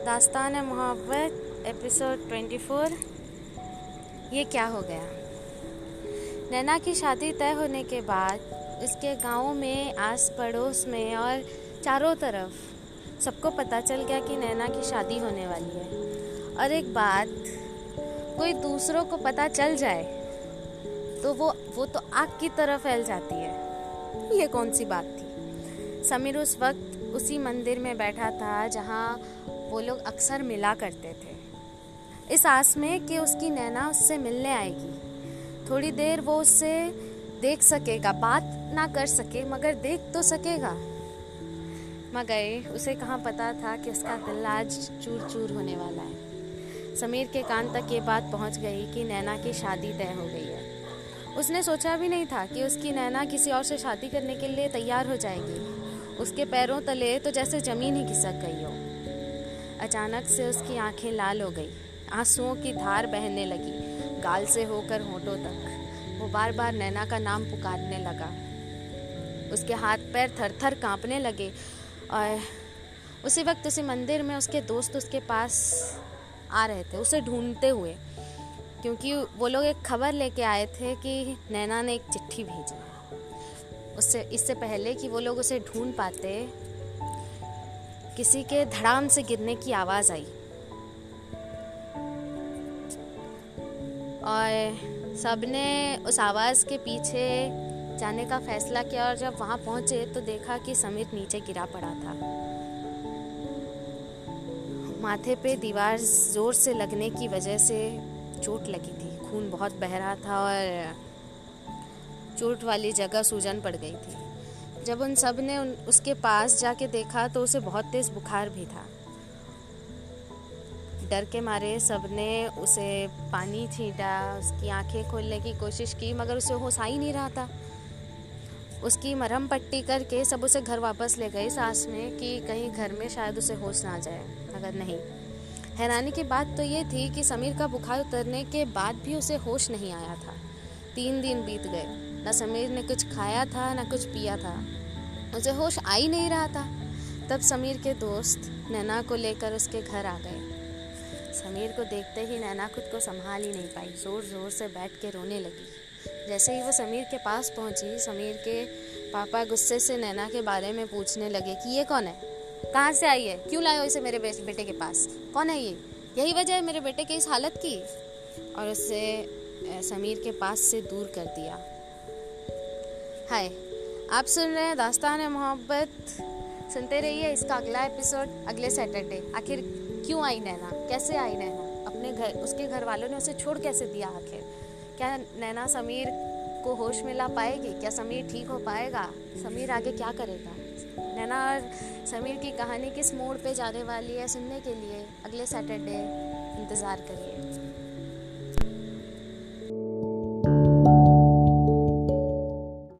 दास्तान मोहब्बत एपिसोड 24 ये क्या हो गया? नैना की शादी तय होने के बाद उसके गाँव में आस पड़ोस में और चारों तरफ़ सबको पता चल गया कि नैना की शादी होने वाली है। और एक बात, कोई दूसरों को पता चल जाए तो वो वो तो आग की तरह फैल जाती है। ये कौन सी बात थी? समीर उस वक्त उसी मंदिर में बैठा था जहाँ वो लोग अक्सर मिला करते थे। इस आस में कि उसकी नैना उससे मिलने आएगी। थोड़ी देर वो उससे देख सकेगा, बात ना कर सके, मगर देख तो सकेगा। मगर उसे कहाँ पता था कि उसका दिल आज चूर चूर होने वाला है। समीर के कान तक ये बात पहुँच गई कि नैना की शादी तय हो गई है। उसने सोचा भी नहीं था कि उसकी नैना किसी और से शादी करने के लिए तैयार हो जाएगी। उसके पैरों तले तो जैसे ज़मीन ही खिसक गई हो। अचानक से उसकी आँखें लाल हो गई। आंसुओं की धार बहने लगी। गाल से होकर होठों तक। वो बार बार नैना का नाम पुकारने लगा। उसके हाथ पैर थर थर कांपने लगे और उसी वक्त उसी मंदिर में उसके दोस्त उसके पास आ रहे थे, उसे ढूंढते हुए। क्योंकि वो लोग एक खबर लेके आए थे कि नैना ने एक चिट्ठी भेजी। उससे, इससे पहले कि वो लोग उसे ढूंढ पाते किसी के धड़ाम से गिरने की आवाज़ आई। और सबने उस आवाज़ के पीछे जाने का फैसला किया और जब वहाँ पहुँचे तो देखा कि समीर नीचे गिरा पड़ा था। माथे पे दीवार ज़ोर से लगने की वजह से चोट लगी थी। खून बहुत बह रहा था और चोट वाली जगह सूजन पड़ गई थी। जब उन सबने उन, उसके पास जाके देखा तो उसे बहुत तेज़ बुखार भी था। डर के मारे सबने उसे पानी छींटा उसकी आँखें खोलने की कोशिश की मगर उसे होश आ ही नहीं रहा था। उसकी मरहम पट्टी करके सब उसे घर वापस ले गए सास में कि कहीं घर में शायद उसे होश ना जाए अगर नहीं। हैरानी की बात तो ये थी कि समीर का बुखार उतरने के बाद भी उसे होश नहीं आया था। तीन दिन बीत गए। न समीर ने कुछ खाया था, ना कुछ पिया था। मुझे होश आ ही नहीं रहा था। तब समीर के दोस्त नैना को लेकर उसके घर आ गए। समीर को देखते ही नैना खुद को संभाल ही नहीं पाई ज़ोर ज़ोर से बैठ के रोने लगी। जैसे ही वो समीर के पास पहुँची, समीर के पापा गुस्से से नैना के बारे में पूछने लगे कि ये कौन है? कहाँ से आई है? क्यों लाए हो इसे मेरे बेटे के पास? कौन है ये? यही वजह है मेरे बेटे की इस हालत की? और उससे समीर के पास से दूर कर दिया। हाय। आप सुन रहे हैं दास्तान है मोहब्बत। सुनते रहिए इसका अगला एपिसोड, अगले सैटरडे। आखिर क्यों आई नैना? कैसे आई नैना? अपने घर, उसके घर वालों ने उसे छोड़ कैसे दिया आखिर? क्या नैना समीर को होश में ला पाएगी? क्या समीर ठीक हो पाएगा? समीर आगे क्या करेगा? नैना और समीर की कहानी किस मोड़ पे जाने वाली है सुनने के लिए अगले सैटरडे इंतज़ार करिए।